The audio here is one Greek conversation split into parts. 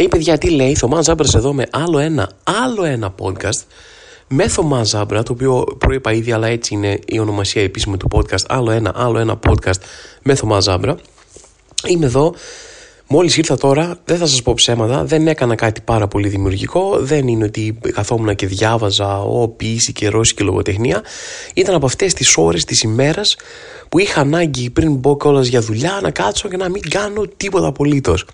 Hey παιδιά, τι λέει, Θωμάς Ζάμπρας εδώ με άλλο ένα, άλλο ένα podcast με Θωμάς Ζάμπρα, το οποίο προείπα ήδη, αλλά έτσι είναι η ονομασία επίσημη του podcast. Άλλο ένα, άλλο ένα podcast με Θωμάς Ζάμπρα. Είμαι εδώ. Μόλις ήρθα τώρα, δεν θα σας πω ψέματα, δεν έκανα κάτι πάρα πολύ δημιουργικό, δεν είναι ότι καθόμουν και διάβαζα ο ποιήση και ρώση και λογοτεχνία. Ήταν από αυτές τις ώρες της ημέρας που είχα ανάγκη πριν μπω κιόλας για δουλειά να κάτσω και να μην κάνω τίποτα απολύτως.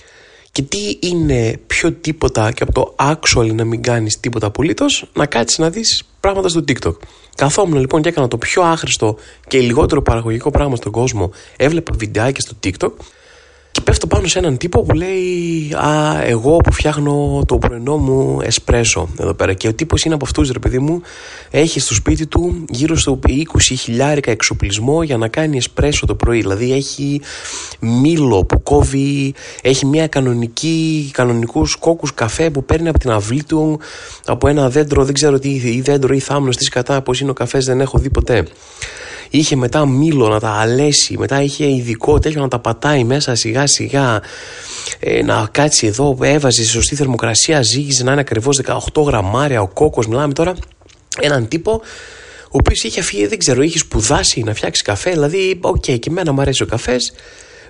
Και τι είναι πιο τίποτα και από το actual να μην κάνεις τίποτα απολύτως, να κάτσεις να δεις πράγματα στο TikTok. Καθόμουν λοιπόν και έκανα το πιο άχρηστο και λιγότερο παραγωγικό πράγμα στον κόσμο. Έβλεπα βιντεάκια στο TikTok και πέφτω πάνω σε έναν τύπο που λέει Α, εγώ που φτιάχνω το πρωινό μου εσπρέσο εδώ πέρα. Και ο τύπος είναι από αυτούς, ρε παιδί μου, έχει στο σπίτι του γύρω στο 20.000 εξοπλισμό για να κάνει εσπρέσο το πρωί. Δηλαδή έχει μύλο που κόβει, έχει μια κανονική, κανονικούς κόκκους καφέ που παίρνει από την αυλή του από ένα δέντρο, δεν ξέρω τι, ή δέντρο ή θάμνος, τι κατά, πώς είναι ο καφές, δεν έχω δει ποτέ είχε μετά μύλο να τα αλέσει, μετά είχε ειδικό τέτοιο να τα πατάει μέσα σιγά σιγά, ε, να κάτσει εδώ, έβαζε σωστή θερμοκρασία, ζύγιζε να είναι ακριβώς 18 γραμμάρια ο κόκκος. Μιλάμε τώρα έναν τύπο ο οποίος είχε φύγει, δεν ξέρω, είχε σπουδάσει να φτιάξει καφέ. Δηλαδή, OK, okay, και εμένα μου αρέσει ο καφές,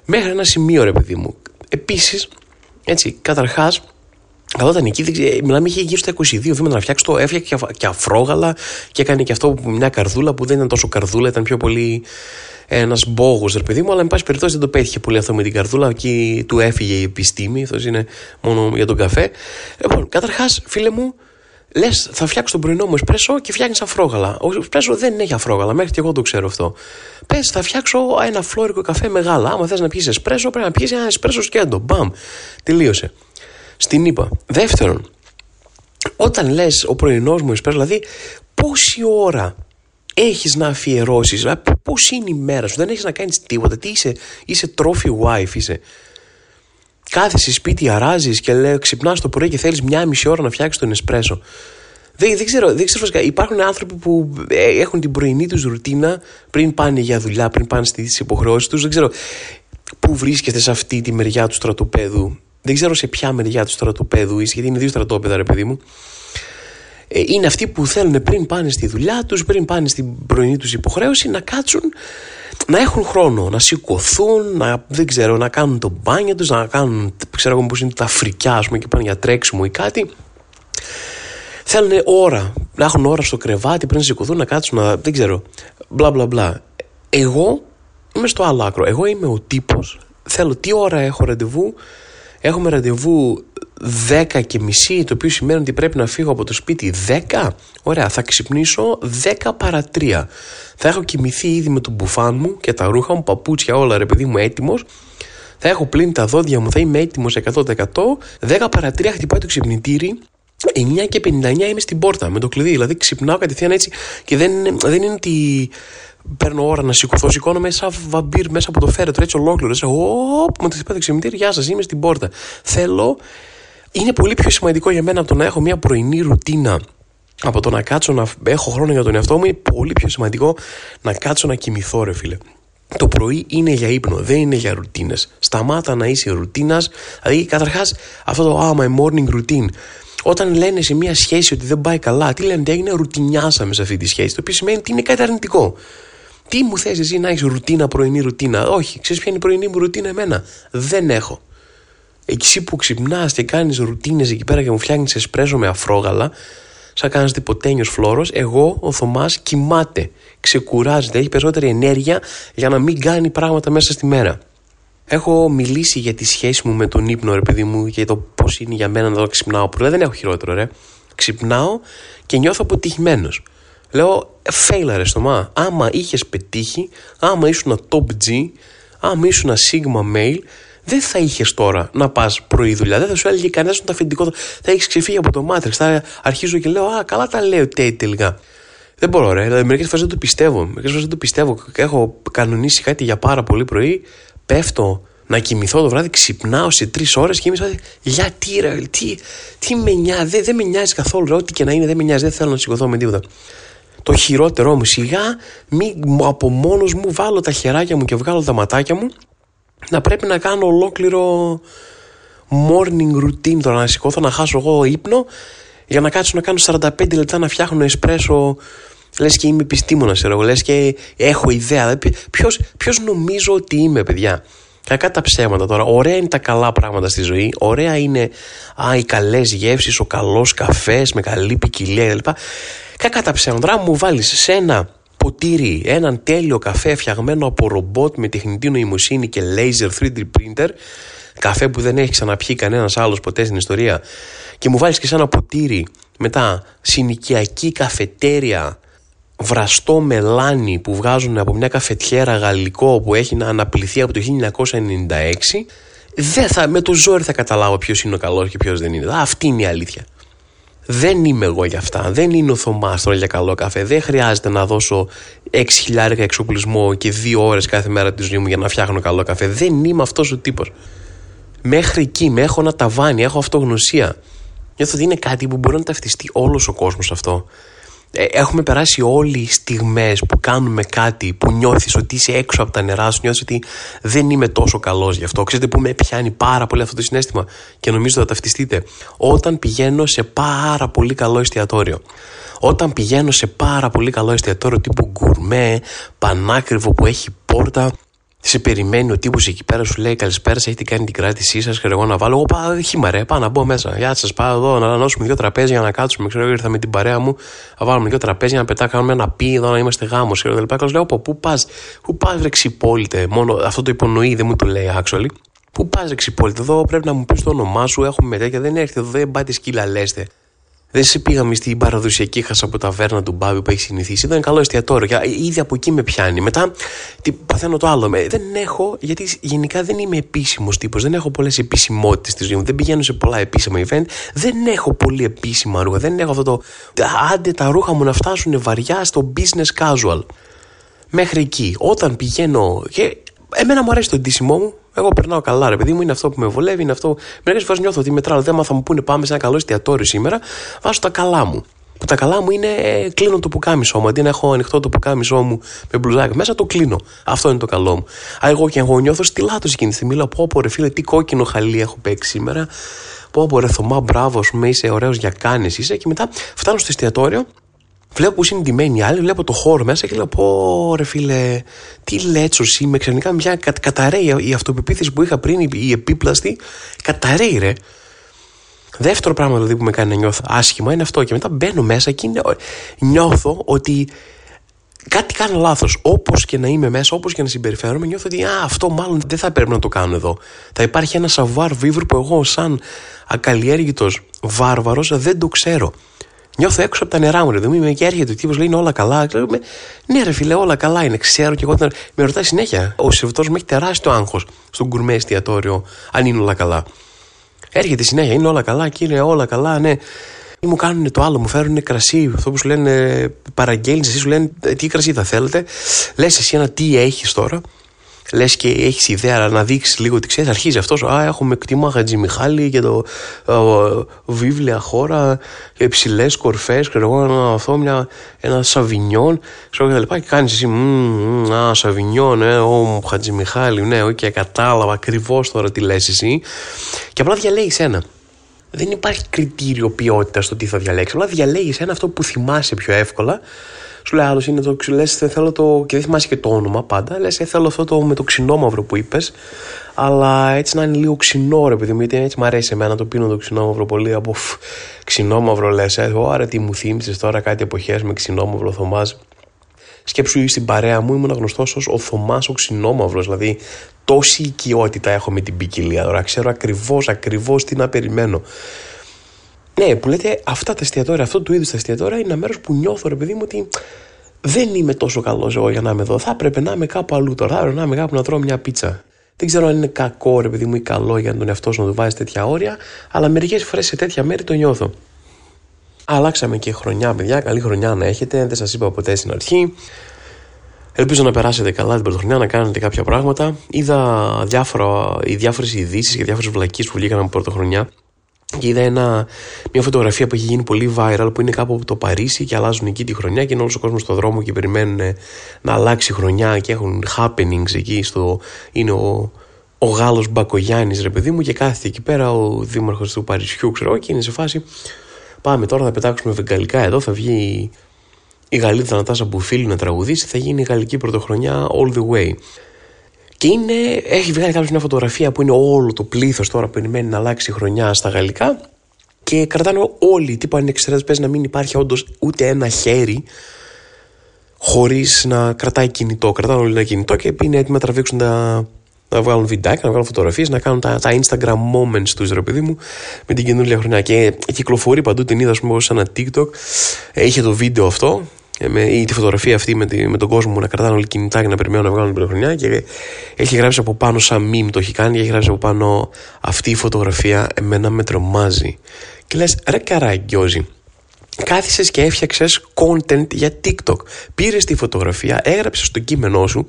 μέχρι ένα σημείο, ρε παιδί μου. Επίσης, έτσι, καταρχάς, Καθόταν εκεί, μιλάμε, είχε γύρω στα 22 βήματα να φτιάξει το. Έφτιαξε και αφρόγαλα και έκανε και αυτό μια καρδούλα που δεν ήταν τόσο καρδούλα, ήταν πιο πολύ ένας μπόγος, ρε παιδί μου, αλλά εν πάση περιπτώσει δεν το πέτυχε πολύ αυτό με την καρδούλα. Εκεί του έφυγε η επιστήμη, αυτός είναι μόνο για τον καφέ. Λοιπόν, καταρχάς, φίλε μου, λες, θα φτιάξω τον πρωινό μου εσπρέσο και φτιάχνεις αφρόγαλα. Ο εσπρέσο δεν έχει αφρόγαλα, μέχρι και εγώ το ξέρω αυτό. Πες, θα φτιάξω ένα φλόρικο καφέ μεγάλα. Άμα θες να πιεις εσπρέσο, πρέπει να πιεις ένα εσπρέσο σκέντο. Μπαμ, τελείωσε στην είπα. Δεύτερον, όταν λες ο πρωινός μου εσπρέσο, δηλαδή πόση ώρα έχεις να αφιερώσεις, δηλαδή πώς είναι η μέρα σου, δεν έχεις να κάνεις τίποτα, τι είσαι, είσαι trophy wife, είσαι. Κάθεσαι σπίτι, αράζεις και λέει, ξυπνάς το πρωί και θέλεις μια μισή ώρα να φτιάξεις τον εσπρέσο. Δεν, δεν ξέρω, δεν ξέρω Υπάρχουν άνθρωποι που ε, έχουν την πρωινή τους ρουτίνα πριν πάνε για δουλειά, πριν πάνε στις υποχρεώσεις τους. Δεν ξέρω πού βρίσκεστε σε αυτή τη μεριά του στρατοπέδου δεν ξέρω σε ποια μεριά τους στρατοπέδου είσαι, γιατί είναι δύο στρατόπεδα, ρε παιδί μου. Ε, είναι αυτοί που θέλουν πριν πάνε στη δουλειά τους, πριν πάνε στην πρωινή τους υποχρέωση, να κάτσουν, να έχουν χρόνο, να σηκωθούν, να, δεν ξέρω, να κάνουν το μπάνιο τους, να κάνουν, ξέρω εγώ πώς είναι τα φρικιά, ας πούμε, και πάνε για τρέξιμο ή κάτι. Θέλουν ώρα, να έχουν ώρα στο κρεβάτι πριν να σηκωθούν, να κάτσουν, να, δεν ξέρω, μπλα μπλα μπλα. Εγώ είμαι στο άλλο άκρο. Εγώ είμαι ο τύπος, θέλω τι ώρα έχω ραντεβού, Έχουμε ραντεβού 10 και μισή, το οποίο σημαίνει ότι πρέπει να φύγω από το σπίτι 10. Ωραία, θα ξυπνήσω 10 παρα 3. Θα έχω κοιμηθεί ήδη με τον μπουφάν μου και τα ρούχα μου, παπούτσια, όλα ρε παιδί μου έτοιμος. Θα έχω πλύνει τα δόντια μου, θα είμαι έτοιμος 100%. 10 παρα 3 χτυπάει το ξυπνητήρι. 9 και 59 είμαι στην πόρτα με το κλειδί. Δηλαδή ξυπνάω κατευθείαν έτσι και δεν, δεν είναι ότι παίρνω ώρα να σηκωθώ, σηκώνομαι σαν βαμπύρ μέσα από το φέρετρο, έτσι ολόκληρο. Έτσι, Οπ, με το το ξυπνητήρι, γεια σας, είμαι στην πόρτα. Θέλω, είναι πολύ πιο σημαντικό για μένα από το να έχω μια πρωινή ρουτίνα από το να κάτσω να έχω χρόνο για τον εαυτό μου, είναι πολύ πιο σημαντικό να κάτσω να κοιμηθώ, ρε φίλε. Το πρωί είναι για ύπνο, δεν είναι για ρουτίνες. Σταμάτα να είσαι ρουτίνας. Δηλαδή, καταρχάς, αυτό το ah, my morning routine. Όταν λένε σε μια σχέση ότι δεν πάει καλά, τι λένε, έγινε ρουτινιάσαμε σε αυτή τη σχέση. Το οποίο σημαίνει ότι είναι κάτι αρνητικό. Τι μου θες εσύ να έχεις ρουτίνα, πρωινή ρουτίνα; Όχι, ξέρεις ποια είναι η πρωινή μου ρουτίνα εμένα; Δεν έχω. Εκεί που ξυπνάς και κάνεις ρουτίνες εκεί πέρα και μου φτιάχνεις εσπρέσο με αφρόγαλα, σαν κάνεις τυποτένιος φλόρος, εγώ, ο Θωμάς, κοιμάται. Ξεκουράζεται, έχει περισσότερη ενέργεια για να μην κάνει πράγματα μέσα στη μέρα. Έχω μιλήσει για τη σχέση μου με τον ύπνο, ρε παιδί μου, και το πώς είναι για μένα να ξυπνάω. Πρώτα δεν έχω χειρότερο, ρε. Ξυπνάω και νιώθω αποτυχημένος. Λέω, φέιλαρε στο μα. Άμα είχες πετύχει, άμα ήσουν top G, άμα ήσουν sigma mail, δεν θα είχες τώρα να πας πρωί δουλειά. Δεν θα σου έλεγε κανένας το αφεντικό. Θα έχεις ξεφύγει από το Matrix. Θα αρχίζω και λέω, Α, καλά τα λέω τέι τελικά. Δεν μπορώ, ρε. Δηλαδή, μερικές φορές δεν το πιστεύω. Μερικές φορές δεν το πιστεύω. Έχω κανονίσει κάτι για πάρα πολύ πρωί. Πέφτω να κοιμηθώ το βράδυ, ξυπνάω σε τρεις ώρες και είμαι σαν. Γιατί, ρε, τι, τι με νοιάζει. Δεν, δεν με νοιάζει καθόλου, ρε. Ό,τι και να είναι, δεν με νοιάζει. Δεν θέλω να σηκωθώ με τίποτα το χειρότερό μου. Σιγά μη από μόνος μου βάλω τα χεράκια μου και βγάλω τα ματάκια μου να πρέπει να κάνω ολόκληρο morning routine τώρα να σηκώθω να χάσω εγώ ύπνο για να κάτσω να κάνω 45 λεπτά να φτιάχνω εσπρέσο Λες και είμαι επιστήμονας, ξέρω λες και έχω ιδέα. Ποιος νομίζω ότι είμαι, παιδιά; Κακά τα ψέματα τώρα. Ωραία είναι τα καλά πράγματα στη ζωή. Ωραία είναι α, οι καλές γεύσεις, ο καλός καφές με καλή ποικιλία κλπ. Κακά τα ψέματα. Αν μου βάλεις σε ένα ποτήρι έναν τέλειο καφέ φτιαγμένο από ρομπότ με τεχνητή νοημοσύνη και laser 3D printer, καφέ που δεν έχει ξαναπιεί κανένας άλλος ποτέ στην ιστορία, και μου βάλεις και σε ένα ποτήρι μετά συνοικιακή καφετέρια βραστό μελάνι που βγάζουν από μια καφετιέρα γαλλικό που έχει να αναπληθεί από το 1996 δεν θα, με το ζόρι θα καταλάβω ποιος είναι ο καλός και ποιος δεν είναι. Αυτή είναι η αλήθεια. Δεν είμαι εγώ για αυτά. Δεν είναι ο Θωμάς τώρα για καλό καφέ. Δεν χρειάζεται να δώσω 6.000 εξοπλισμό και 2 ώρες κάθε μέρα τη ζωή μου για να φτιάχνω καλό καφέ. Δεν είμαι αυτός ο τύπος. Μέχρι εκεί, με έχω ένα ταβάνι, έχω αυτογνωσία. Νιώθω ότι είναι κάτι που μπορεί να ταυτιστεί όλος ο κόσμος αυτό. Ε, έχουμε περάσει όλοι οι στιγμές που κάνουμε κάτι που νιώθεις ότι είσαι έξω από τα νερά σου, νιώθεις ότι δεν είμαι τόσο καλός γι' αυτό. Ξέρετε που με πιάνει πάρα πολύ αυτό το συνέστημα και νομίζω θα ταυτιστείτε. Όταν πηγαίνω σε πάρα πολύ καλό εστιατόριο. Όταν πηγαίνω σε πάρα πολύ καλό εστιατόριο τύπου γκουρμέ, πανάκριβο που έχει πόρτα, σε περιμένει ο τύπος εκεί πέρα, σου λέει Καλησπέρα, έχετε κάνει την κράτησή σας. Και εγώ να βάλω. Εγώ πάω χήμα, ρε, πάω να μπω μέσα. Γεια σας, πάω εδώ να ανανώσουμε δύο τραπέζια να κάτσουμε. Ξέρω, ήρθα με την παρέα μου, να βάλουμε δύο τραπέζια να πετά, κάνουμε ένα πι εδώ να είμαστε γάμος. Και εγώ λέω, Πού πας, πού πας, ρε ξυπόλυτε. Μόνο αυτό το υπονοεί, δεν μου το λέει, actually. Πού πας, ρε ξυπόλυτε. Εδώ πρέπει να μου πεις το όνομά σου, έχουμε τέτοια. Δεν έρχεται εδώ, δεν πάτε σκύλα, λέστε. Δεν σε πήγαμε στην παραδοσιακή χάσα από ταβέρνα του Μπάμπη που έχει συνηθίσει. Ήταν καλό εστιατόριο. Ήδη από εκεί με πιάνει. Μετά τι, παθαίνω το άλλο. Δεν έχω, γιατί γενικά δεν είμαι επίσημος τύπος. Δεν έχω πολλές επισημότητε στη ζωή μου. Δεν πηγαίνω σε πολλά επίσημα event. Δεν έχω πολύ επίσημα ρούχα. Δεν έχω αυτό το. Άντε τα ρούχα μου να φτάσουν βαριά στο business casual. Μέχρι εκεί. Όταν πηγαίνω. Και εμένα μου αρέσει το ντύσιμό μου. Εγώ περνάω καλά, ρε παιδί μου, είναι αυτό που με βολεύει, είναι αυτό. Μερικές φορές νιώθω ότι μετράω. Δεν θα μου πούνε πάμε σε ένα καλό εστιατόριο σήμερα. Βάζω τα καλά μου. Που τα καλά μου είναι ε, κλείνω το πουκάμισό μου. Αντί να έχω ανοιχτό το πουκάμισό μου με μπλουζάκι μέσα, το κλείνω. Αυτό είναι το καλό μου. Α, εγώ και εγώ νιώθω στη λάτωση εκείνη τη στιγμή. Λέω πω, πω, ρε φίλε, τι κόκκινο χαλί έχω παίξει σήμερα. Πω, πω, ρε Θωμά, μπράβο, σου είσαι ωραίος για κάνεις είσαι. Και μετά φτάνω στο εστιατόριο Βλέπω που είναι ντυμένοι οι άλλοι, βλέπω το χώρο μέσα και λέω: Πω ρε φίλε, τι λέτσος είμαι. Ξαφνικά μια κα, καταραίει η αυτοπεποίθηση που είχα πριν, η επίπλαστη, καταραίει ρε. Δεύτερο πράγμα δηλαδή που με κάνει να νιώθω άσχημα είναι αυτό. Και μετά μπαίνω μέσα και είναι, νιώθω ότι κάτι κάνω λάθος. Όπως και να είμαι μέσα, όπως και να συμπεριφέρομαι, νιώθω ότι α, αυτό μάλλον δεν θα πρέπει να το κάνω εδώ. Θα υπάρχει ένα σαβάρ βίβρ που εγώ, σαν ακαλλιέργητος βάρβαρος, δεν το ξέρω. Νιώθω έξω από τα νερά μου, ρε. Δεν είμαι και έρχεται ο τύπος λέει είναι όλα καλά. Λέω, ναι, ρε φίλε, όλα καλά είναι. Ξέρω και εγώ. Με ρωτάει συνέχεια. Ο σερβιτό μου έχει τεράστιο άγχος στον κουρμέ εστιατόριο, αν είναι όλα καλά. Έρχεται συνέχεια, είναι όλα καλά, κύριε, όλα καλά, ναι. Ή μου κάνουν το άλλο, μου φέρουν κρασί. Αυτό που σου λένε παραγγέλνεις, εσύ σου λένε «Ε, τι κρασί θα θέλετε. Λες εσύ ένα τι έχεις τώρα λες και έχεις ιδέα να δείξεις λίγο τι ξέρεις, αρχίζει αυτός. Α, έχουμε κτήμα Χατζημιχάλη και το Βιβλία Χώρα, υψηλές κορφές, ξέρω εγώ, ένα αυτό, μια, ένα σαβινιόν, ξέρω και τα λοιπά. Και κάνεις εσύ, α, σαβινιόν, ε, ο Χατζημιχάλη, ναι, OK, okay, κατάλαβα ακριβώς τώρα τι λες εσύ. Και απλά διαλέγεις ένα. Δεν υπάρχει κριτήριο ποιότητας στο τι θα διαλέξεις. Απλά διαλέγεις ένα αυτό που θυμάσαι πιο εύκολα σου λέει άλλος είναι το λες, θέλω το. και δεν θυμάσαι και το όνομα πάντα. Λες, «Ε, θέλω αυτό το με το ξινόμαυρο που είπες. Αλλά έτσι να είναι λίγο ξινό, ρε παιδί μου, γιατί έτσι μου αρέσει εμένα το πίνω το ξινόμαυρο πολύ. Από ξινόμαυρο λες, ε, άρα τι μου θύμισες τώρα κάτι εποχές με ξινόμαυρο Θωμάς. Σκέψου στην παρέα μου ήμουν γνωστός ως ο Θωμάς ο ξινόμαυρο. Δηλαδή, τόση οικειότητα έχω με την ποικιλία τώρα. Ξέρω ακριβώς, ακριβώς τι να περιμένω. Ναι, που λέτε αυτά τα εστιατόρια, αυτό του είδους τα εστιατόρια είναι ένα μέρος που νιώθω, ρε παιδί μου, ότι δεν είμαι τόσο καλός εγώ για να είμαι εδώ. Θα έπρεπε να είμαι κάπου αλλού τώρα. Θα έπρεπε να είμαι κάπου να τρώω μια πίτσα. Δεν ξέρω αν είναι κακό, ρε παιδί μου, ή καλό για τον εαυτό σου να του βάζεις τέτοια όρια, αλλά μερικές φορές σε τέτοια μέρη το νιώθω. Αλλάξαμε και χρονιά, παιδιά. Καλή χρονιά να έχετε. Δεν σας είπα ποτέ στην αρχή. Ελπίζω να περάσετε καλά την πρωτοχρονιά, να κάνετε κάποια πράγματα. Είδα διάφορα, οι διάφορες ειδήσεις και διάφορες βλακίες που βγήκαν από πρωτοχρονιά και είδα ένα, μια φωτογραφία που έχει γίνει πολύ viral που είναι κάπου από το Παρίσι και αλλάζουν εκεί τη χρονιά και είναι όλος ο κόσμος στον δρόμο και περιμένουν να αλλάξει η χρονιά και έχουν happenings εκεί στο, είναι ο, ο Γάλλος Μπακογιάννης ρε παιδί μου και κάθεται εκεί πέρα ο δήμαρχος του Παρισιού ξέρω και είναι σε φάση πάμε τώρα θα πετάξουμε βεγγαλικά εδώ θα βγει η Γαλλίδα Νατάσα Μπουφίλη να τραγουδήσει θα γίνει η γαλλική πρωτοχρονιά all the way και είναι, έχει βγάλει κάποιος μια φωτογραφία που είναι όλο το πλήθος τώρα που περιμένει να αλλάξει η χρονιά στα γαλλικά και κρατάνε όλοι, τύπου αν εξαιρέσει να μην υπάρχει όντως ούτε ένα χέρι χωρίς να κρατάει κινητό. Κρατάνε όλοι ένα κινητό και είναι έτοιμοι να τραβήξουν τα. να βγάλουν βιντεάκια, να βγάλουν φωτογραφίες, να κάνουν τα, τα Instagram moments τους, ρε παιδί μου, με την καινούργια χρονιά. Και κυκλοφορεί παντού την είδα, ας πούμε, σε ένα TikTok. Είχε το βίντεο αυτό ε, με, ή τη φωτογραφία αυτή με, τη, με τον κόσμο να κρατάνε όλοι κινητά και να περιμένουν να βγάλουν την πρωτοχρονιά και έχει γράψει από πάνω σαν meme το έχει κάνει και έχει γράψει από πάνω αυτή η φωτογραφία. Εμένα με τρομάζει. Και λες ρε καραγκιόζη κάθισες και έφτιαξες content για TikTok. Πήρες τη φωτογραφία, έγραψες το κείμενό σου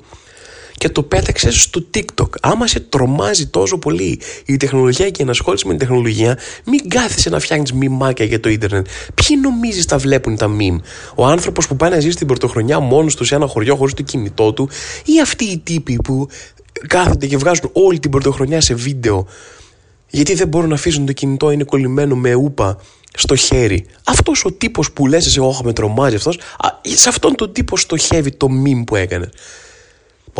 και το πέταξες στο TikTok. Άμα σε τρομάζει τόσο πολύ η τεχνολογία και η ενασχόληση με την τεχνολογία, μην κάθεσαι να φτιάχνεις μιμάκια για το Ιντερνετ. Ποιοι νομίζεις τα βλέπουν τα μιμ, Ο άνθρωπος που πάει να ζήσει την πρωτοχρονιά μόνος του σε ένα χωριό χωρίς το κινητό του, ή αυτοί οι τύποι που κάθονται και βγάζουν όλη την πρωτοχρονιά σε βίντεο γιατί δεν μπορούν να αφήσουν το κινητό, είναι κολλημένο με ούπα στο χέρι. Αυτός ο τύπος που λες, εσύ, Όχι, με τρομάζει αυτός, σε αυτόν τον τύπο στοχεύει το meme που έκανες.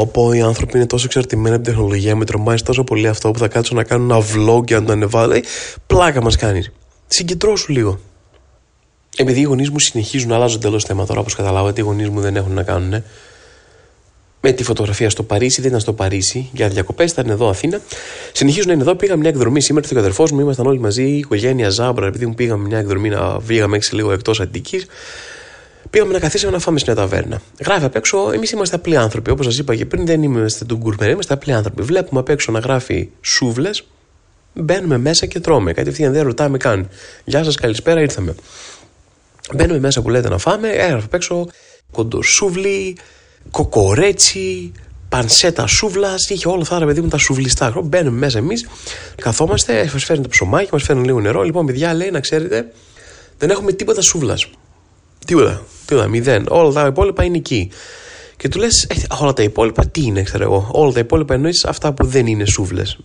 Πω οι άνθρωποι είναι τόσο εξαρτημένοι από την τεχνολογία, με τρομάζει τόσο πολύ αυτό που θα κάτσουν να κάνουν ένα vlog και να το ανεβάλουν. Ε, πλάκα μας κάνεις. Συγκεντρώσου λίγο. Επειδή οι γονείς μου συνεχίζουν να αλλάζουν τελώ θέμα τώρα, όπως καταλάβατε, οι γονείς μου δεν έχουν να κάνουν. Ε. Με τη φωτογραφία στο Παρίσι, δεν ήταν στο Παρίσι για διακοπές, ήταν εδώ Αθήνα. Συνεχίζουν να είναι εδώ. Πήγαμε μια εκδρομή σήμερα και ο αδερφός μου, ήμασταν όλοι μαζί, η οικογένεια Ζάμπρα, επειδή μου πήγαμε μια εκδρομή να βγήκαμε έξι λίγο εκτός Αττικής. Πήγαμε να καθίσουμε να φάμε στην ταβέρνα. Γράφει απ' έξω, εμείς είμαστε απλοί άνθρωποι. Όπως σας είπα και πριν, δεν είμαστε του γκουρμερ, είμαστε απλοί άνθρωποι. Βλέπουμε απ' έξω να γράφει σούβλες, μπαίνουμε μέσα και τρώμε. Κατευθείαν δεν ρωτάμε καν. Γεια σας, καλησπέρα, ήρθαμε. Μπαίνουμε μέσα που λέτε να φάμε, έγραφε απ' έξω κοντοσούβλι, κοκορέτσι, πανσέτα σούβλας, είχε όλα αυτά τα παιδί μου τα σουβλιστά. Μπαίνουμε μέσα εμείς, καθόμαστε, μας φέρνει το ψωμάκι, μας φέρνουν λίγο νερό. Λοιπόν, παιδιά λέει να ξέρετε, δεν έχουμε τίποτα σούβλας. Τίποτα. Τίποτα. Μηδέν. Όλα τα υπόλοιπα είναι εκεί. Και του λες, όλα τα υπόλοιπα τι είναι, ξέρω εγώ. Όλα τα υπόλοιπα εννοείς αυτά που δεν είναι σούβλες.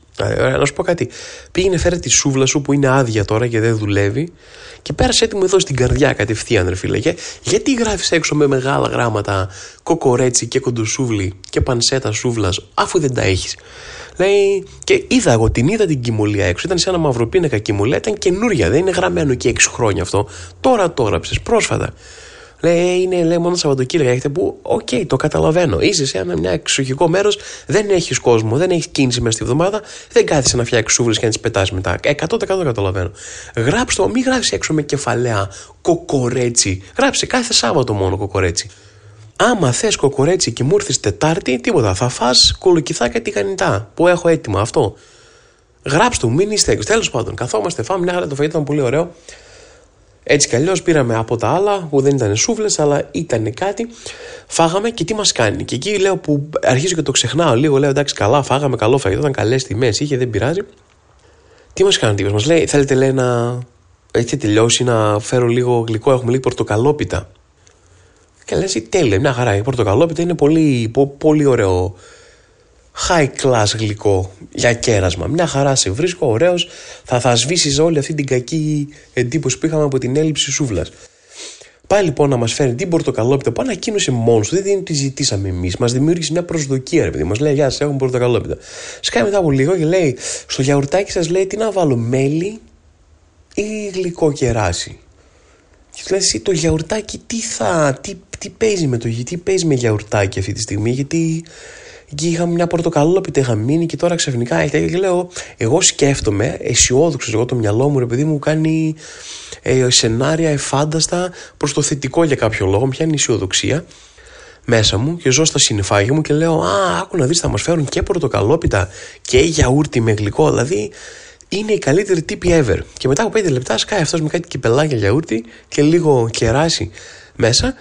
Να σου πω κάτι. Πήγαινε, φέρε τη σούβλα σου που είναι άδεια τώρα και δεν δουλεύει και πέρασε έτοιμο εδώ στην καρδιά κατευθείαν, ρε φίλε. γιατί γράφεις έξω με μεγάλα γράμματα κοκορέτσι και κοντοσούβλι και πανσέτα σούβλας, αφού δεν τα έχεις. Λέει, και είδα εγώ την είδα την κιμωλία έξω. Ήταν σε ένα μαυροπίνακα κιμωλία, ήταν καινούρια, δεν είναι γραμμένο και 6 χρόνια αυτό. Τώρα τώρα ψες, πρόσφατα. Λέει, είναι λέει, μόνο Σαββατοκύριακα έχετε που, OK, okay, το καταλαβαίνω. Είσαι σε ένα μια εξοχικό μέρος, δεν έχεις κόσμο, δεν έχεις κίνηση μέσα στη βδομάδα, δεν κάθεσαι να φτιάξεις σούβλε και να τις πετάς μετά. 100% καταλαβαίνω. Γράψτε το, μην γράψει έξω με κεφαλαία κοκορέτσι. Γράψε κάθε Σάββατο μόνο κοκορέτσι. Άμα θες κοκορέτσι και μου έρθεις Τετάρτη, τίποτα. Θα φά κολοκυθάκια τηγανιτά που έχω έτοιμα αυτό. Γράψτε το, μην είστε Τέλος πάντων, καθόμαστε, φάμε μια χαρά το φαγητό, ήταν πολύ ωραίο. Έτσι κι αλλιώς πήραμε από τα άλλα που δεν ήταν σούβλες, αλλά ήταν κάτι. Φάγαμε και τι μας κάνει. Και εκεί λέω που αρχίζω και το ξεχνάω λίγο. Λέω εντάξει, καλά, φάγαμε καλό φαγητό, ήταν καλές τιμές, είχε, δεν πειράζει. Τι μας κάνει ο μας λέει, θέλετε λέει να έχει τελειώσει να φέρω λίγο γλυκό, έχουμε λίγο πορτοκαλόπιτα. Και λες, τέλεια, μια χαρά. Η πορτοκαλόπιτα είναι πολύ, πολύ ωραίο high class γλυκό για κέρασμα. Μια χαρά σε βρίσκω, ωραίος. Θα, θα σβήσεις όλη αυτή την κακή εντύπωση που είχαμε από την έλλειψη σούβλας. Πάει λοιπόν να μας φέρει την πορτοκαλόπιτα που ανακοίνωσε μόνος του, δεν είναι ότι ζητήσαμε εμείς. Μας δημιούργησε μια προσδοκία, ρε παιδί. Μας λέει, Γεια σας, έχουμε πορτοκαλόπιτα. Σκάει μετά από λίγο και λέει, Στο γιαουρτάκι σας λέει, Τι να βάλω, μέλι ή γλυκό κεράσι. Και του λέει, Το γιαουρτάκι τι θα, τι, τι παίζει με το, τι παίζει με γιαουρτάκι αυτή τη στιγμή, γιατί Εκεί είχαμε μια πορτοκαλόπιτα, είχα μείνει και τώρα ξαφνικά και λέω, εγώ σκέφτομαι, αισιόδοξος, εγώ το μυαλό μου, ρε παιδί μου, κάνει ε, σενάρια εφάνταστα προς το θετικό για κάποιο λόγο. Μια είναι αισιοδοξία μέσα μου και ζω στα συνεφάγια μου και λέω, Α, άκου να δεις, θα μας φέρουν και πορτοκαλόπιτα και γιαούρτι με γλυκό. Δηλαδή, είναι η καλύτερη τύπη ever. Και μετά από 5 λεπτά σκάει αυτός με κάτι κυπελάκια γιαούρτι και λίγο κεράσι μέσα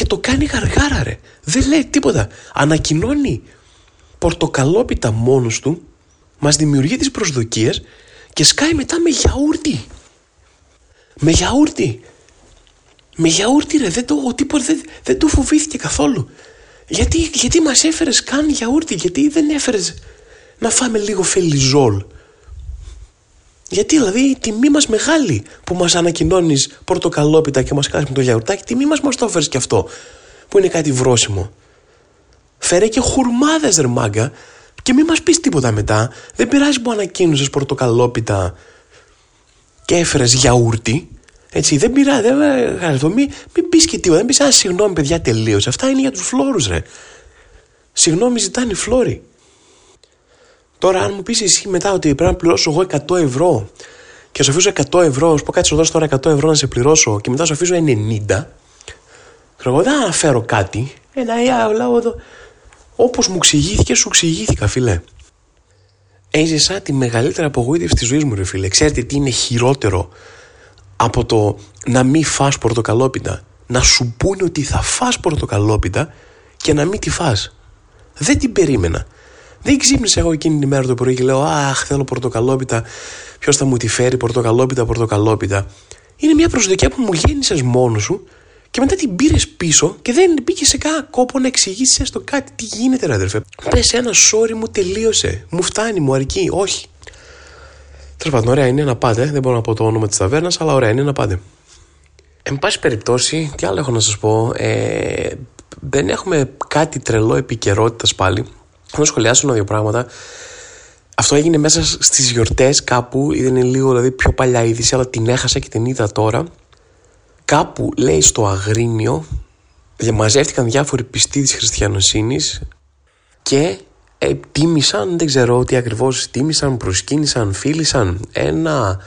και το κάνει γαργάρα ρε. Δεν λέει τίποτα. Ανακοινώνει πορτοκαλόπιτα μόνος του, μας δημιουργεί τις προσδοκίες και σκάει μετά με γιαούρτι. Με γιαούρτι. Με γιαούρτι ρε, δεν το, ο τύπος δεν, δεν το φοβήθηκε καθόλου. Γιατί, γιατί μας έφερες καν γιαούρτι, γιατί δεν έφερες να φάμε λίγο φελιζόλ. Γιατί δηλαδή η τιμή μας μεγάλη που μας ανακοινώνεις πορτοκαλόπιτα και μας κάνεις με το γιαουρτάκι, τιμή μας μας το έφερες και αυτό που είναι κάτι βρόσιμο. Φέρε και χουρμάδες ρε μάγκα και μην μας πεις τίποτα μετά. Δεν πειράζει που ανακοίνωσες πορτοκαλόπιτα και έφερες γιαούρτι. Έτσι, δεν πειράζει, δεν πειράζει. Μην, μην πεις και τίποτα. Δεν πεις, Α, συγγνώμη, παιδιά, τελείωσε. Αυτά είναι για τους φλόρους, ρε. Συγγνώμη, ζητάνε οι φλόροι. Τώρα, αν μου πεις εσύ μετά ότι πρέπει να πληρώσω εγώ 100 ευρώ και σου αφήσω 100 ευρώ, σου πω κάτι σου δώσω τώρα 100 ευρώ να σε πληρώσω και μετά σου αφήσω 90, ξέρω εγώ, δεν αναφέρω κάτι. Ένα λέω εδώ. Όπως μου εξηγήθηκε, σου εξηγήθηκα, φιλέ. Έζησα τη μεγαλύτερη απογοήτευση της ζωής μου, ρε φίλε. Ξέρετε τι είναι χειρότερο από το να μην φας πορτοκαλόπιτα; Να σου πούνε ότι θα φας πορτοκαλόπιτα και να μην τη φας. Δεν την περίμενα. Δεν ξύπνησα εγώ εκείνη την ημέρα το πρωί και λέω Αχ, θέλω πορτοκαλόπιτα. Ποιος θα μου τη φέρει, πορτοκαλόπιτα, πορτοκαλόπιτα; Είναι μια προσδοκία που μου γέννησες μόνος σου και μετά την πήρες πίσω και δεν μπήκε σε κανένα κόπο να εξηγήσεις έστω κάτι. Τι γίνεται, ρε αδερφέ; Πες ένα sorry μου τελείωσε. Μου φτάνει, μου αρκεί. Όχι. Τέλος πάντων, ωραία είναι να πάτε. Δεν μπορώ να πω το όνομα της ταβέρνας, αλλά ωραία είναι να πάτε. Εν πάση περιπτώσει, τι άλλο έχω να σας πω. Ε, δεν έχουμε κάτι τρελό επικαιρότητας πάλι. Θα σχολιάσω ένα-δύο πράγματα. Αυτό έγινε μέσα στις γιορτές κάπου. Είναι λίγο δηλαδή, πιο παλιά είδηση, αλλά την έχασα και την είδα τώρα. Κάπου λέει στο Αγρίνιο μαζεύτηκαν διάφοροι πιστοί της χριστιανοσύνης και ε, τίμησαν, δεν ξέρω τι ακριβώς τίμησαν, προσκύνησαν, φίλησαν ένα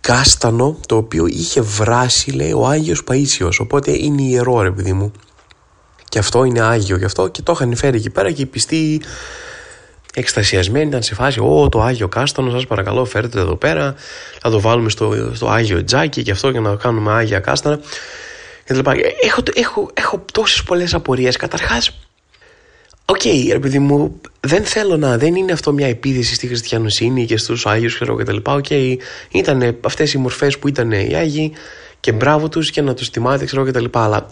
κάστανο το οποίο είχε βράσει λέει ο Άγιος Παΐσιος οπότε είναι ιερό ρε παιδί μου και αυτό είναι Άγιο γι' αυτό και το είχαν φέρει εκεί πέρα και οι πιστοί εκστασιασμένοι ήταν σε φάση «Ω, το Άγιο Κάστανο, σας παρακαλώ φέρτε εδώ πέρα, θα το βάλουμε στο, στο Άγιο Τζάκι και αυτό για να κάνουμε Άγια Κάστανα». Έχω, έχω, έχω τόσες πολλές απορίες. Καταρχάς, OK, okay, ρε παιδί μου, δεν θέλω να. Δεν είναι αυτό μια επίθεση στη χριστιανοσύνη και στους Άγιους, ξέρω κτλ. OK, okay, ήταν αυτές οι μορφές που ήταν οι Άγιοι και μπράβο τους και να τους τιμάτε, ξέρω κτλ. Αλλά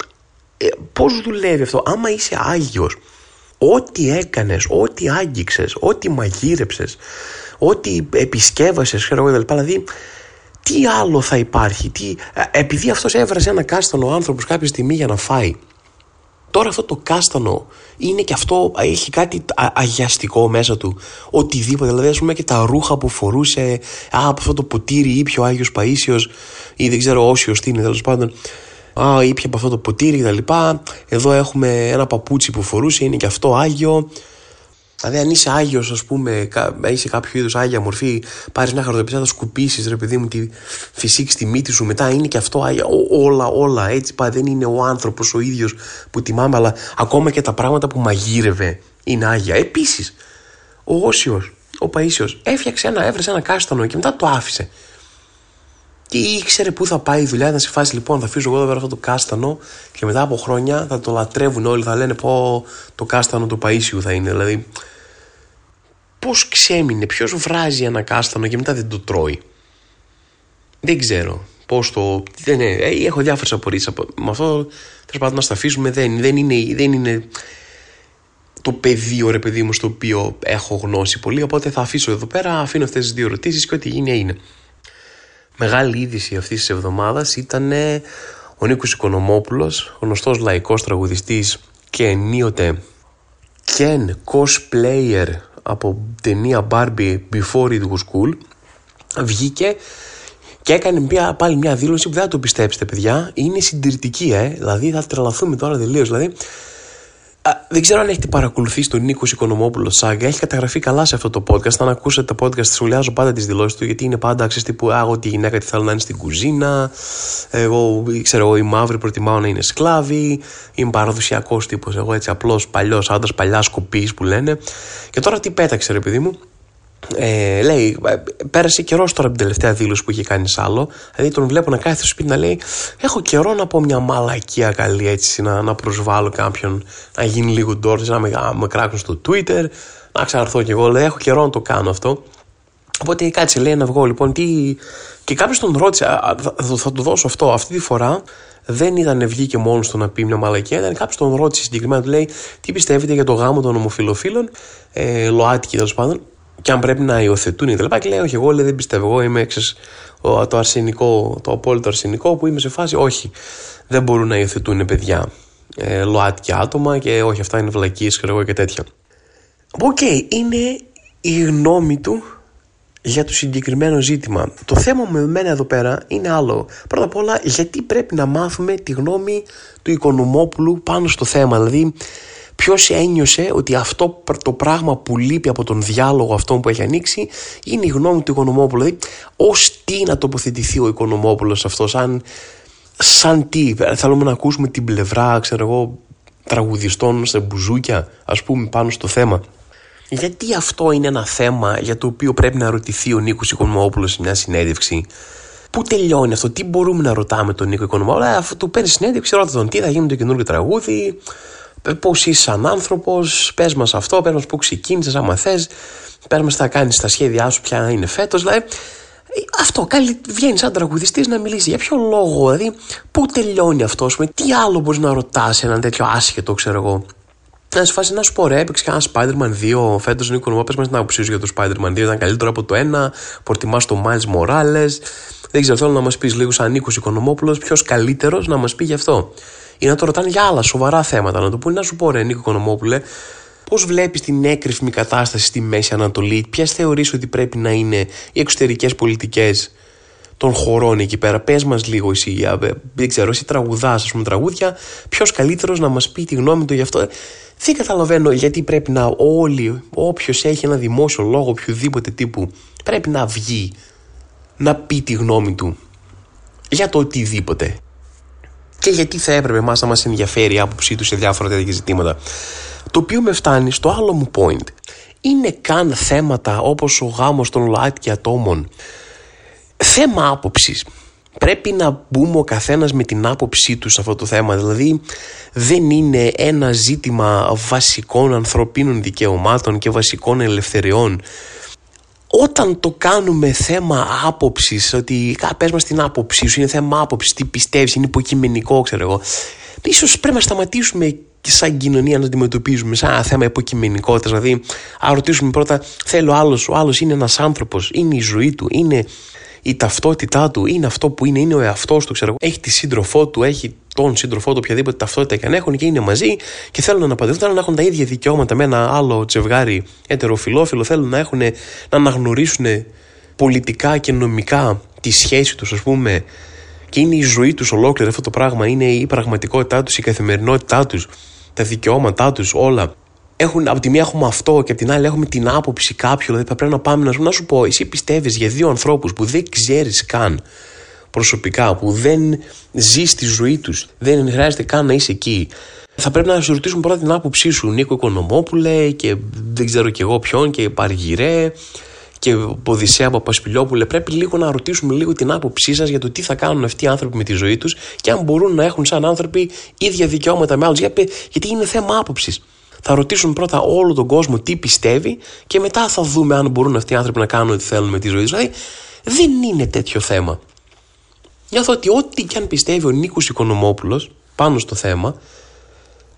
ε, πώς δουλεύει αυτό, άμα είσαι Άγιος, ό,τι έκανες, ό,τι άγγιξες, ό,τι μαγείρεψες, ό,τι επισκέβασες, ξέρω εγώ, δηλαδή τι άλλο θα υπάρχει, τι, ε, επειδή αυτός έβρασε ένα κάστανο άνθρωπος κάποια στιγμή για να φάει, Τώρα αυτό το κάστανο είναι και αυτό, έχει κάτι αγιαστικό μέσα του. Οτιδήποτε, δηλαδή ας πούμε και τα ρούχα που φορούσε, α, από αυτό το ποτήρι ήπιο ο Άγιος Παΐσιος ή δεν ξέρω όσιος τι είναι τέλος πάντων. Α, ήπια από αυτό το ποτήρι κτλ. Εδώ έχουμε ένα παπούτσι που φορούσε, είναι και αυτό άγιο. Δηλαδή, αν είσαι άγιος, ας πούμε, είσαι κάποιο είδους άγια μορφή, πάρεις μια χαρτοπιστά, θα σκουπίσεις ρε παιδί μου, τη φυσική στη μύτη σου, μετά είναι και αυτό άγια. όλα, όλα έτσι πάει. Δεν είναι ο άνθρωπος ο ίδιος που τιμάμε, αλλά ακόμα και τα πράγματα που μαγείρευε είναι άγια. Επίσης, ο Όσιος, ο Παίσιος, έφτιαξε ένα, έβρεσε ένα κάστανο και μετά το άφησε. Και ήξερε πού θα πάει η δουλειά, να σε φάσει λοιπόν, θα αφήσω εγώ εδώ αυτό το κάστανο και μετά από χρόνια θα το λατρεύουν όλοι, θα λένε πω το κάστανο του Παΐσιου θα είναι. Δηλαδή, πώς ξέμεινε, ποιος βράζει ένα κάστανο και μετά δεν το τρώει. Δεν ξέρω πώς το. Δεν είναι, ε, έχω διάφορες απορίες. Με αυτό τέλος πάντων να στα αφήσουμε δεν, δεν, είναι, δεν είναι το πεδίο ρε παιδί μου στο οποίο έχω γνώση πολύ. Οπότε θα αφήσω εδώ πέρα, αφήνω αυτές τις δύο ερωτήσεις και ό,τι γίνει είναι. Μεγάλη είδηση αυτής της εβδομάδας ήταν ο Νίκος Οικονομόπουλος, γνωστός λαϊκός τραγουδιστής και ενίοτε Ken cosplayer από ταινία Barbie Before It Was Cool βγήκε και έκανε μια, πάλι μια δήλωση που δεν θα το πιστέψετε παιδιά είναι συντηρητική ε δηλαδή θα τρελαθούμε τώρα τελείως. δηλαδή δεν ξέρω αν έχετε παρακολουθήσει τον Νίκος Οικονομόπουλος Σάγκα. Έχει καταγραφεί καλά σε αυτό το podcast. Αν ακούσετε τα podcast, σχολιάζω πάντα τις δηλώσεις του, γιατί είναι πάντα αξί τύπου Α, ότι η γυναίκα τι θέλω να είναι στην κουζίνα. Εγώ, ξέρω εγώ, οι μαύροι προτιμάω να είναι σκλάβοι. Είμαι παραδοσιακός τύπος. Εγώ έτσι απλός παλιός άντρας, παλιά σκοπή που λένε. Και τώρα τι πέταξε, ρε παιδί μου. Ε, λέει, ε, πέρασε καιρός τώρα από την τελευταία δήλωση που είχε κάνει σ' άλλο. Δηλαδή τον βλέπω να κάθεται στο σπίτι να λέει: Έχω καιρό να πω μια μαλακία καλή έτσι, να, να προσβάλλω κάποιον, να γίνει λίγο ντόρση, να με, με κράξουν στο Twitter, να ξαναρθώ κι εγώ. Λέει: Έχω καιρό να το κάνω αυτό. Οπότε κάτσε, λέει να βγω λοιπόν. Τι... Και κάποιος τον ρώτησε: θα, θα του δώσω αυτό. Αυτή τη φορά δεν ήταν βγήκε μόνος του να πει μια μαλακία, ήταν κάποιος τον ρώτησε συγκεκριμένα, του λέει: Τι πιστεύετε για το γάμο των ομοφυλοφίλων, ε, ΛΟΑΤΚΙ τέλος πάντων. Και αν πρέπει να υιοθετούν κτλ. Και, και λέει, Όχι, εγώ λέει, δεν πιστεύω. Εγώ είμαι ξέρεις, το αρσενικό, το απόλυτο αρσενικό που είμαι σε φάση. Όχι, δεν μπορούν να υιοθετούν παιδιά. Ε, ΛΟΑΤΚΙ άτομα και όχι, αυτά είναι βλακίες, ξέρω και τέτοια. OK, okay, είναι η γνώμη του για το συγκεκριμένο ζήτημα. Το θέμα με εμένα εδώ πέρα είναι άλλο. Πρώτα απ' όλα, γιατί πρέπει να μάθουμε τη γνώμη του Οικονομόπουλου πάνω στο θέμα. Δηλαδή, ποιος ένιωσε ότι αυτό το πράγμα που λείπει από τον διάλογο αυτό που έχει ανοίξει είναι η γνώμη του Οικονομόπουλου. Δηλαδή, ως τι να τοποθετηθεί ο Οικονομόπουλος αυτός, σαν, σαν τι. Θέλουμε να ακούσουμε την πλευρά, ξέρω εγώ, τραγουδιστών σε μπουζούκια, ας πούμε, πάνω στο θέμα. Γιατί αυτό είναι ένα θέμα για το οποίο πρέπει να ρωτηθεί ο Νίκος Οικονομόπουλος σε μια συνέντευξη; Πού τελειώνει αυτό, τι μπορούμε να ρωτάμε τον Νίκο Οικονομόπουλο; Αφού του παίρνει συνέντευξη, ρώτα τον τι θα γίνει το καινούργιο τραγούδι, πώ είσαι σαν άνθρωπος, πες μας αυτό, πες μας πού ξεκίνησες, άμα θες, πες μας τι θα κάνεις στα σχέδιά σου, ποια είναι φέτος. Δηλαδή, αυτό, καλή, βγαίνει σαν τραγουδιστής να μιλήσει. Για ποιο λόγο, δηλαδή, πού τελειώνει αυτό, πούμε, τι άλλο μπορείς να ρωτάς έναν τέτοιο άσχετο, ξέρω εγώ. Να σε φάση να σου πω ρε, έπαιξε και ένα Spider-Man 2 φέτος Νίκο Νομό. Πες μας την άποψή για το Spider-Man 2. Ήταν καλύτερο από το 1. Προτιμάς το Miles Morales. Δεν ξέρω, θέλω να μας πεις λίγο σαν Νίκος Οικονομόπουλος, ποιος καλύτερος να μας πει γι' αυτό. Ή να το ρωτάνε για άλλα σοβαρά θέματα. Να του πούνε να σου πω ρε, Νίκο Οικονομόπουλε, πώς βλέπεις την έκρηφμη κατάσταση στη Μέση Ανατολή, ποιες θεωρείς ότι πρέπει να είναι οι εξωτερικές πολιτικές των χωρών εκεί πέρα; Πες μας λίγο εσύ, δεν ξέρω, εσύ τραγουδάς, ας πούμε, τραγούδια. Ποιος καλύτερος να μας πει τη γνώμη του γι' αυτό; Δεν καταλαβαίνω γιατί πρέπει να όλοι, όποιος έχει ένα δημόσιο λόγο οποιοδήποτε τύπου, πρέπει να βγει να πει τη γνώμη του για το οτιδήποτε. Και γιατί θα έπρεπε εμάς να μας ενδιαφέρει η άποψή του σε διάφορα τέτοια ζητήματα. Το οποίο με φτάνει στο άλλο μου point. Είναι καν θέματα όπως ο γάμος των ΛΟΑΤΚΙ ατόμων θέμα άποψης. Πρέπει να μπούμε ο καθένας με την άποψή του σε αυτό το θέμα. Δηλαδή δεν είναι ένα ζήτημα βασικών ανθρωπίνων δικαιωμάτων και βασικών ελευθεριών. Όταν το κάνουμε θέμα άποψης, ότι πες μας την άποψή σου, είναι θέμα άποψης, τι πιστεύεις, είναι υποκειμενικό, ξέρω εγώ. Ίσως πρέπει να σταματήσουμε και σαν κοινωνία να το αντιμετωπίζουμε σαν ένα θέμα υποκειμενικότητας. Δηλαδή, αν ρωτήσουμε πρώτα, θέλω άλλος, ο άλλος είναι ένας άνθρωπος, είναι η ζωή του, είναι η ταυτότητά του είναι αυτό που είναι, είναι ο εαυτός του, ξέρω Έχει τη σύντροφό του, έχει τον σύντροφό του, οποιαδήποτε ταυτότητα και αν έχουν και είναι μαζί και θέλουν να παντρευτούν, θέλουν να έχουν τα ίδια δικαιώματα με ένα άλλο ζευγάρι ετεροφιλόφιλο, θέλουν να, έχουν, να αναγνωρίσουν πολιτικά και νομικά τη σχέση τους, ας πούμε, και είναι η ζωή τους ολόκληρη αυτό το πράγμα, είναι η πραγματικότητά τους, η καθημερινότητά τους, τα δικαιώματά τους, όλα έχουν, από τη μία έχουμε αυτό και από την άλλη έχουμε την άποψη κάποιου. Δηλαδή, πρέπει να πάμε να, να σου πω, εσύ πιστεύεις για δύο ανθρώπους που δεν ξέρεις καν προσωπικά, που δεν ζεις τη ζωή τους, δεν χρειάζεται καν να είσαι εκεί. Θα πρέπει να σου ρωτήσουν πρώτα την άποψή σου, Νίκο Οικονομόπουλε και δεν ξέρω κι εγώ ποιον και Παργυρέ και Ποδησέα Παπασπιλιόπουλε. Πρέπει λίγο να ρωτήσουμε λίγο την άποψή σας για το τι θα κάνουν αυτοί οι άνθρωποι με τη ζωή τους και αν μπορούν να έχουν σαν άνθρωποι ίδια δικαιώματα με άλλους. Γιατί είναι θέμα άποψης θα ρωτήσουν πρώτα όλο τον κόσμο τι πιστεύει και μετά θα δούμε αν μπορούν αυτοί οι άνθρωποι να κάνουν ό,τι θέλουν με τη ζωή τους. Δηλαδή δεν είναι τέτοιο θέμα. Νιώθω ότι ό,τι και αν πιστεύει ο Νίκος Οικονομόπουλος πάνω στο θέμα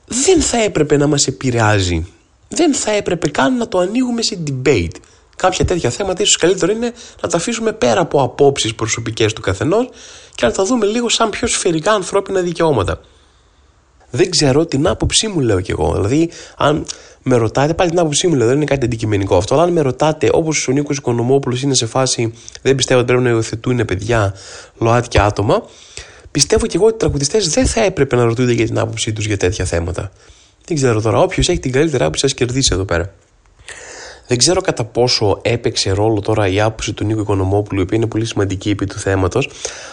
δεν θα έπρεπε να μας επηρεάζει. Δεν θα έπρεπε καν να το ανοίγουμε σε debate. Κάποια τέτοια θέματα ίσως καλύτερο είναι να τα αφήσουμε πέρα από απόψεις προσωπικές του καθενός και να τα δούμε λίγο σαν πιο σφαιρικά ανθρώπινα δικαιώματα δεν ξέρω την άποψή μου, λέω κι εγώ. Δηλαδή, αν με ρωτάτε, πάλι την άποψή μου λέω, δεν είναι κάτι αντικειμενικό αυτό. Αλλά αν με ρωτάτε, όπως ο Νίκος Οικονομόπουλος είναι σε φάση, δεν πιστεύω ότι πρέπει να υιοθετούν παιδιά, ΛΟΑΤΚΙ άτομα, πιστεύω κι εγώ ότι οι τραγουδιστές δεν θα έπρεπε να ρωτούνται για την άποψή τους για τέτοια θέματα. Δεν ξέρω τώρα, όποιος έχει την καλύτερη άποψη, ας κερδίσει εδώ πέρα. Δεν ξέρω κατά πόσο έπαιξε ρόλο τώρα η άποψη του Νίκο Οικονομόπουλου, η οποία είναι πολύ σημαντική επί του θέματος,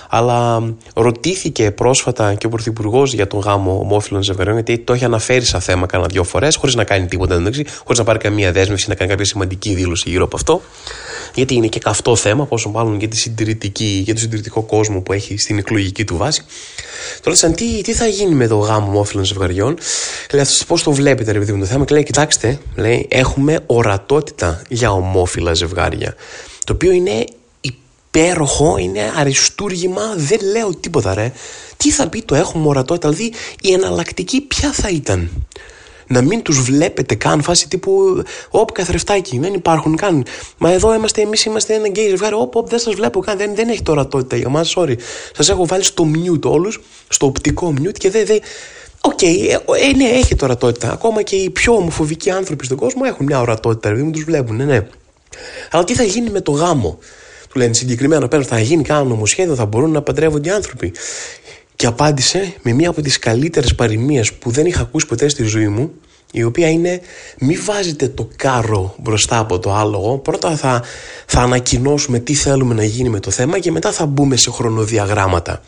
αλλά ρωτήθηκε πρόσφατα και ο Πρωθυπουργός για τον γάμο ομόφυλων ζευγαριών, γιατί το έχει αναφέρει σαν θέμα κάνα δύο φορές, χωρίς να κάνει τίποτα εντάξει, χωρίς να πάρει καμία δέσμευση, να κάνει κάποια σημαντική δήλωση γύρω από αυτό. Γιατί είναι και καυτό θέμα, πόσο μάλλον για, τη συντηρητική, για τον συντηρητικό κόσμο που έχει στην εκλογική του βάση. Τώρα, σαν τι, τι θα γίνει με το γάμο ομόφυλων ζευγαριών, λέει αυτός πώς το βλέπετε, ρε παιδί μου, το θέμα, και λέει, κοιτάξτε, λέει, έχουμε ορατότητα για ομόφυλα ζευγάρια. Το οποίο είναι υπέροχο, είναι αριστούργημα, δεν λέω τίποτα ρε. Τι θα πει το έχουμε ορατότητα, δηλαδή η εναλλακτική ποια θα ήταν; Να μην τους βλέπετε καν, φάση τύπου Όπ, καθρεφτάκι, δεν υπάρχουν καν. Μα εδώ είμαστε, εμείς είμαστε ένα γκέι ζευγάρι. Όπ, όπ, δεν σας βλέπω καν, δεν, δεν έχει ορατότητα για μας, sorry. Σας έχω βάλει στο mute όλους, στο οπτικό mute και δεν. Δε... OK, okay, ε, ε, ναι, έχει ορατότητα. Ακόμα και οι πιο ομοφοβικοί άνθρωποι στον κόσμο έχουν μια ορατότητα, δηλαδή τους βλέπουν, ναι, ναι. Αλλά τι θα γίνει με το γάμο. Του λένε συγκεκριμένα πέρα, θα γίνει κανένα νομοσχέδιο, θα μπορούν να παντρεύονται οι άνθρωποι. Και απάντησε με μία από τις καλύτερες παροιμίες που δεν είχα ακούσει ποτέ στη ζωή μου η οποία είναι μη βάζετε το κάρο μπροστά από το άλογο πρώτα θα, θα ανακοινώσουμε τι θέλουμε να γίνει με το θέμα και μετά θα μπούμε σε χρονοδιαγράμματα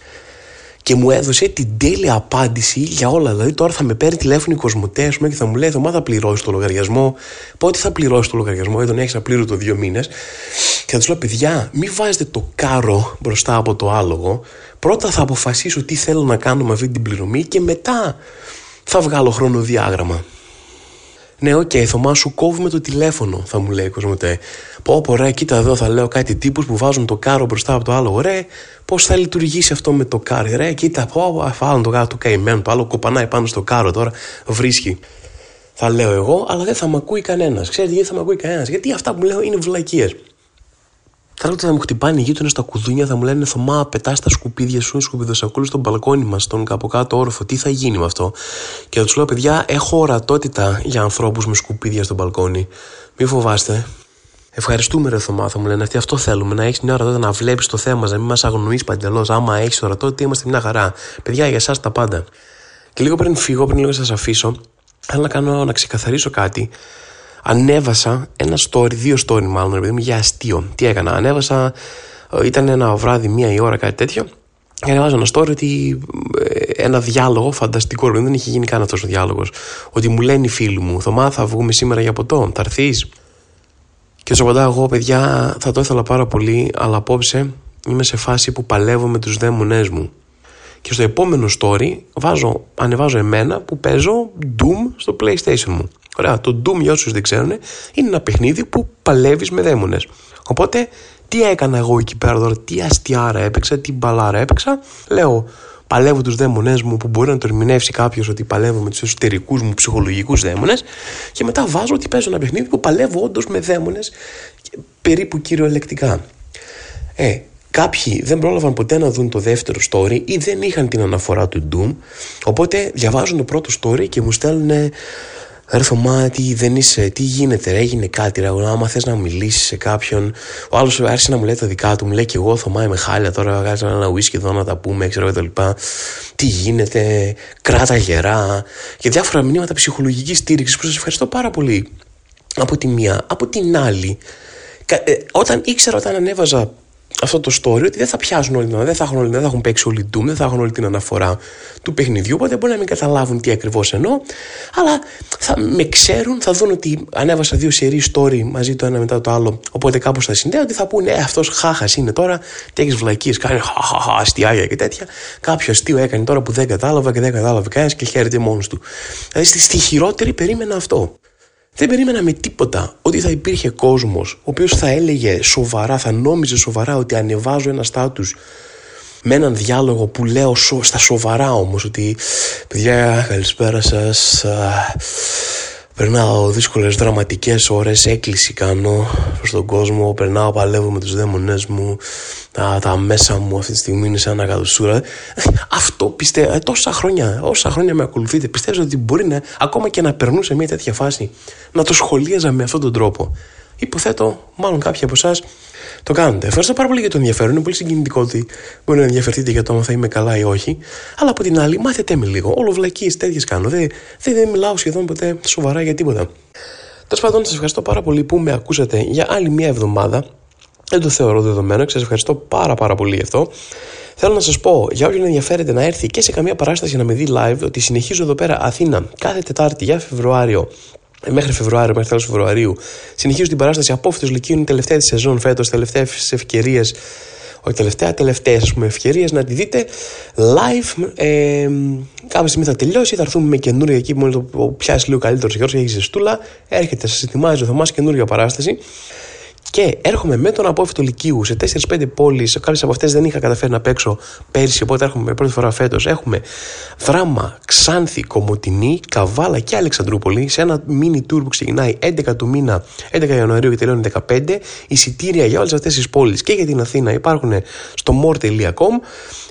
και μου έδωσε την τέλεια απάντηση για όλα. Δηλαδή, τώρα θα με παίρνει τηλέφωνο η Κοσμοτέ και θα μου λέει: Θωμά, θα πληρώσεις το λογαριασμό. Πότε θα πληρώσεις το λογαριασμό, γιατί τον έχει απλήρωτο δύο μήνες. Και θα τους λέω: Παιδιά, μην βάζετε το κάρο μπροστά από το άλογο. Πρώτα θα αποφασίσω τι θέλω να κάνω με αυτή την πληρωμή και μετά θα βγάλω χρονοδιάγραμμα. Ναι, OK, okay, Θωμά σου κόβουμε το τηλέφωνο, θα μου λέει η Κοσμοτέ. Πω, πω, ρε, κοίτα εδώ, θα λέω κάτι τύπους που βάζουν το κάρο μπροστά από το άλογο. Ρε, πώς θα λειτουργήσει αυτό με το κάρο. Ρε, κοίτα, πω, βάλουν το κάρο του καημένο, το άλογο κοπανάει πάνω στο κάρο τώρα, βρίσκει. Θα λέω εγώ, αλλά δεν θα με ακούει κανένας. Ξέρετε γιατί θα με ακούει κανένας; Γιατί αυτά που λέω είναι βλακίες. Θα θα μου χτυπάνε οι γείτονες στα κουδούνια, θα μου λένε Θωμά, πετάς τα σκουπίδια σου, σκουπιδοσακούλε στον μπαλκόνι μας, στον κάπου κάτω όροφο. Τι θα γίνει με αυτό; Και θα τους λέω, παιδιά, έχω ορατότητα για ανθρώπους με σκουπίδια στον μπαλκόνι. Μη φοβάστε. Ευχαριστούμε, ρε Θωμά, θα μου λένε αυτοί. Αυτό θέλουμε. Να έχεις μια ορατότητα να βλέπεις το θέμα, να μην μας αγνοείς παντελώς. Άμα έχεις ορατότητα, είμαστε μια χαρά. Παιδιά, για εσάς τα πάντα. Και λίγο πριν φύγω, πριν λίγο σας αφήσω, θέλω να, κάνω, να ξεκαθαρίσω κάτι ανέβασα ένα story, δύο story μάλλον, επειδή μου για αστείο. Τι έκανα, ανέβασα, ε, ήταν ένα βράδυ, μία η ώρα, κάτι τέτοιο. Και ανέβαζα ένα story ότι ε, ένα διάλογο φανταστικό, δεν είχε γίνει καν αυτός ο διάλογος. Ότι μου λένε οι φίλοι μου, Θωμά, θα βγούμε σήμερα για ποτό, θα έρθεις; Και σου απαντάω εγώ, παιδιά, θα το ήθελα πάρα πολύ, αλλά απόψε είμαι σε φάση που παλεύω με τους δαίμονές μου. Και στο επόμενο story βάζω, ανεβάζω εμένα που παίζω Doom στο PlayStation μου. Ωραία, το Doom για όσους δεν ξέρουν είναι ένα παιχνίδι που παλεύεις με δαίμονες. Οπότε τι έκανα εγώ εκεί πέρα τώρα, τι αστιάρα έπαιξα, τι μπαλάρα έπαιξα. Λέω, παλεύω τους δαίμονές μου που μπορεί να το ερμηνεύσει κάποιος ότι παλεύω με τους εσωτερικούς μου ψυχολογικούς δαίμονες και μετά βάζω ότι παίζω ένα παιχνίδι που παλεύω όντως με δαίμονες περίπου κυριολεκτικά. Ε, Κάποιοι δεν πρόλαβαν ποτέ να δουν το δεύτερο story ή δεν είχαν την αναφορά του Doom. Οπότε διαβάζουν το πρώτο story και μου στέλνουν Ρε Θωμά, τι δεν είσαι, τι γίνεται, ρε, έγινε κάτι, ρε, άμα θες να μιλήσεις σε κάποιον. Ο άλλος άρχισε να μου λέει τα δικά του, μου λέει και εγώ Θωμά είμαι χάλια, τώρα βγάζεις ένα whisky εδώ να τα πούμε, ξέρω και τα Τι γίνεται, κράτα γερά και διάφορα μηνύματα ψυχολογικής στήριξης που σας ευχαριστώ πάρα πολύ. Από τη μία, από την άλλη, ε, όταν ήξερα όταν ανέβαζα αυτό το story ότι δεν θα πιάσουν όλοι την δεν θα έχουν, όλοι, δεν θα έχουν παίξει όλοι Doom, δεν θα έχουν όλη την αναφορά του παιχνιδιού, οπότε μπορεί να μην καταλάβουν τι ακριβώς εννοώ, αλλά θα με ξέρουν, θα δουν ότι ανέβασα δύο σερί story μαζί το ένα μετά το άλλο, οπότε κάπως θα συνδέονται, ότι θα πούνε, Ε, αυτός χάχας είναι τώρα, τι έχεις βλακίε, κάνει χαχαχα, αστιάγια και τέτοια. Κάποιο αστείο έκανε τώρα που δεν κατάλαβα και δεν κατάλαβε κανένας και χαίρεται μόνος του. Δηλαδή στη, στη χειρότερη περίμενα αυτό. Δεν περίμενα με τίποτα. Ότι θα υπήρχε κόσμος ο οποίος θα έλεγε σοβαρά, θα νόμιζε σοβαρά ότι ανεβάζω ένα στάτους με έναν διάλογο που λέω στα σοβαρά όμως ότι παιδιά καλησπέρα σας Περνάω δύσκολες δραματικές ώρες, έκκληση κάνω προς τον κόσμο, περνάω, παλεύω με τους δαίμονές μου, τα, τα μέσα μου αυτή τη στιγμή είναι σαν ανακατοσούρα. Αυτό πιστεύω, ε, τόσα χρόνια, όσα χρόνια με ακολουθείτε, πιστεύω ότι μπορεί να, ακόμα και να περνούσε μια τέτοια φάση, να το σχολίαζα με αυτόν τον τρόπο. Υποθέτω, μάλλον κάποιοι από εσάς το κάνετε. Ευχαριστώ πάρα πολύ για το ενδιαφέρον. Είναι πολύ συγκινητικό ότι μπορεί να ενδιαφερθείτε για το αν θα είμαι καλά ή όχι. Αλλά από την άλλη, μάθετε με λίγο. Όλο βλακίε τέτοιες κάνω. Δεν, δεν, δεν μιλάω σχεδόν ποτέ σοβαρά για τίποτα. Τέλος πάντων, σας ευχαριστώ πάρα πολύ που με ακούσατε για άλλη μια εβδομάδα. Δεν το θεωρώ δεδομένο και σας ευχαριστώ πάρα πάρα πολύ γι' αυτό. Θέλω να σας πω, για όποιον ενδιαφέρεται να έρθει και σε καμία παράσταση να με δει live, ότι συνεχίζω εδώ πέρα Αθήνα κάθε Τετάρτη για Φεβρουάριο ε, μέχρι Φεβρουάριο, μέχρι τέλος Φεβρουαρίου. Συνεχίζω την παράσταση Απόφυτο Λυκείου, είναι η τελευταία της σεζόν φέτος, τελευταίες ευκαιρίες. Όχι τελευταία, τελευταίες ευκαιρίες να τη δείτε live. Ε, κάποια στιγμή θα τελειώσει, θα έρθουμε με καινούργια εκεί που το πιάσει λίγο καλύτερο Γιώργος, έχει ζεστούλα. Έρχεται, σας ετοιμάζει ο Θωμάς καινούργια παράσταση. Και έρχομαι με τον απόφυτο Λυκείου σε 4-5 πόλεις. Κάποιες από αυτές δεν είχα καταφέρει να παίξω πέρσι, οπότε έρχομαι πρώτη φορά φέτος. Έχουμε Δράμα, Ξάνθη, Κομωτινή, Καβάλα και Αλεξανδρούπολη σε ένα mini tour που ξεκινάει 11 του μήνα, 11 Ιανουαρίου και τελειώνει 15. Εισιτήρια για όλες αυτές τις πόλεις και για την Αθήνα υπάρχουν στο more.com.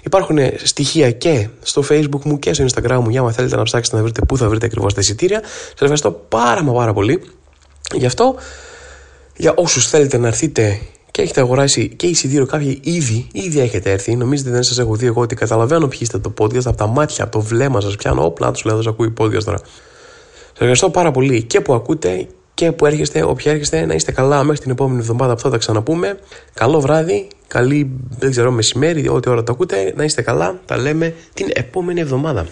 Υπάρχουν στοιχεία και στο facebook μου και στο instagram μου για να θέλετε να ψάξετε να βρείτε πού θα βρείτε ακριβώς τα εισιτήρια. Σας ευχαριστώ πάρα μα πάρα πολύ. Γι' αυτό για όσους θέλετε να έρθετε και έχετε αγοράσει και εισιτήριο κάποιοι ήδη, ήδη έχετε έρθει. Νομίζετε δεν σας έχω δει εγώ ότι καταλαβαίνω ποιοι είστε το podcast, από τα μάτια, από το βλέμμα σας πιάνω. Όπλα τους λέω, ακούει podcast τώρα. Σας ευχαριστώ πάρα πολύ και που ακούτε και που έρχεστε, όποια έρχεστε, να είστε καλά μέχρι την επόμενη εβδομάδα που θα τα ξαναπούμε. Καλό βράδυ, καλή, δεν ξέρω, μεσημέρι, ό,τι ώρα το ακούτε, να είστε καλά. Τα λέμε την επόμενη εβδομάδα.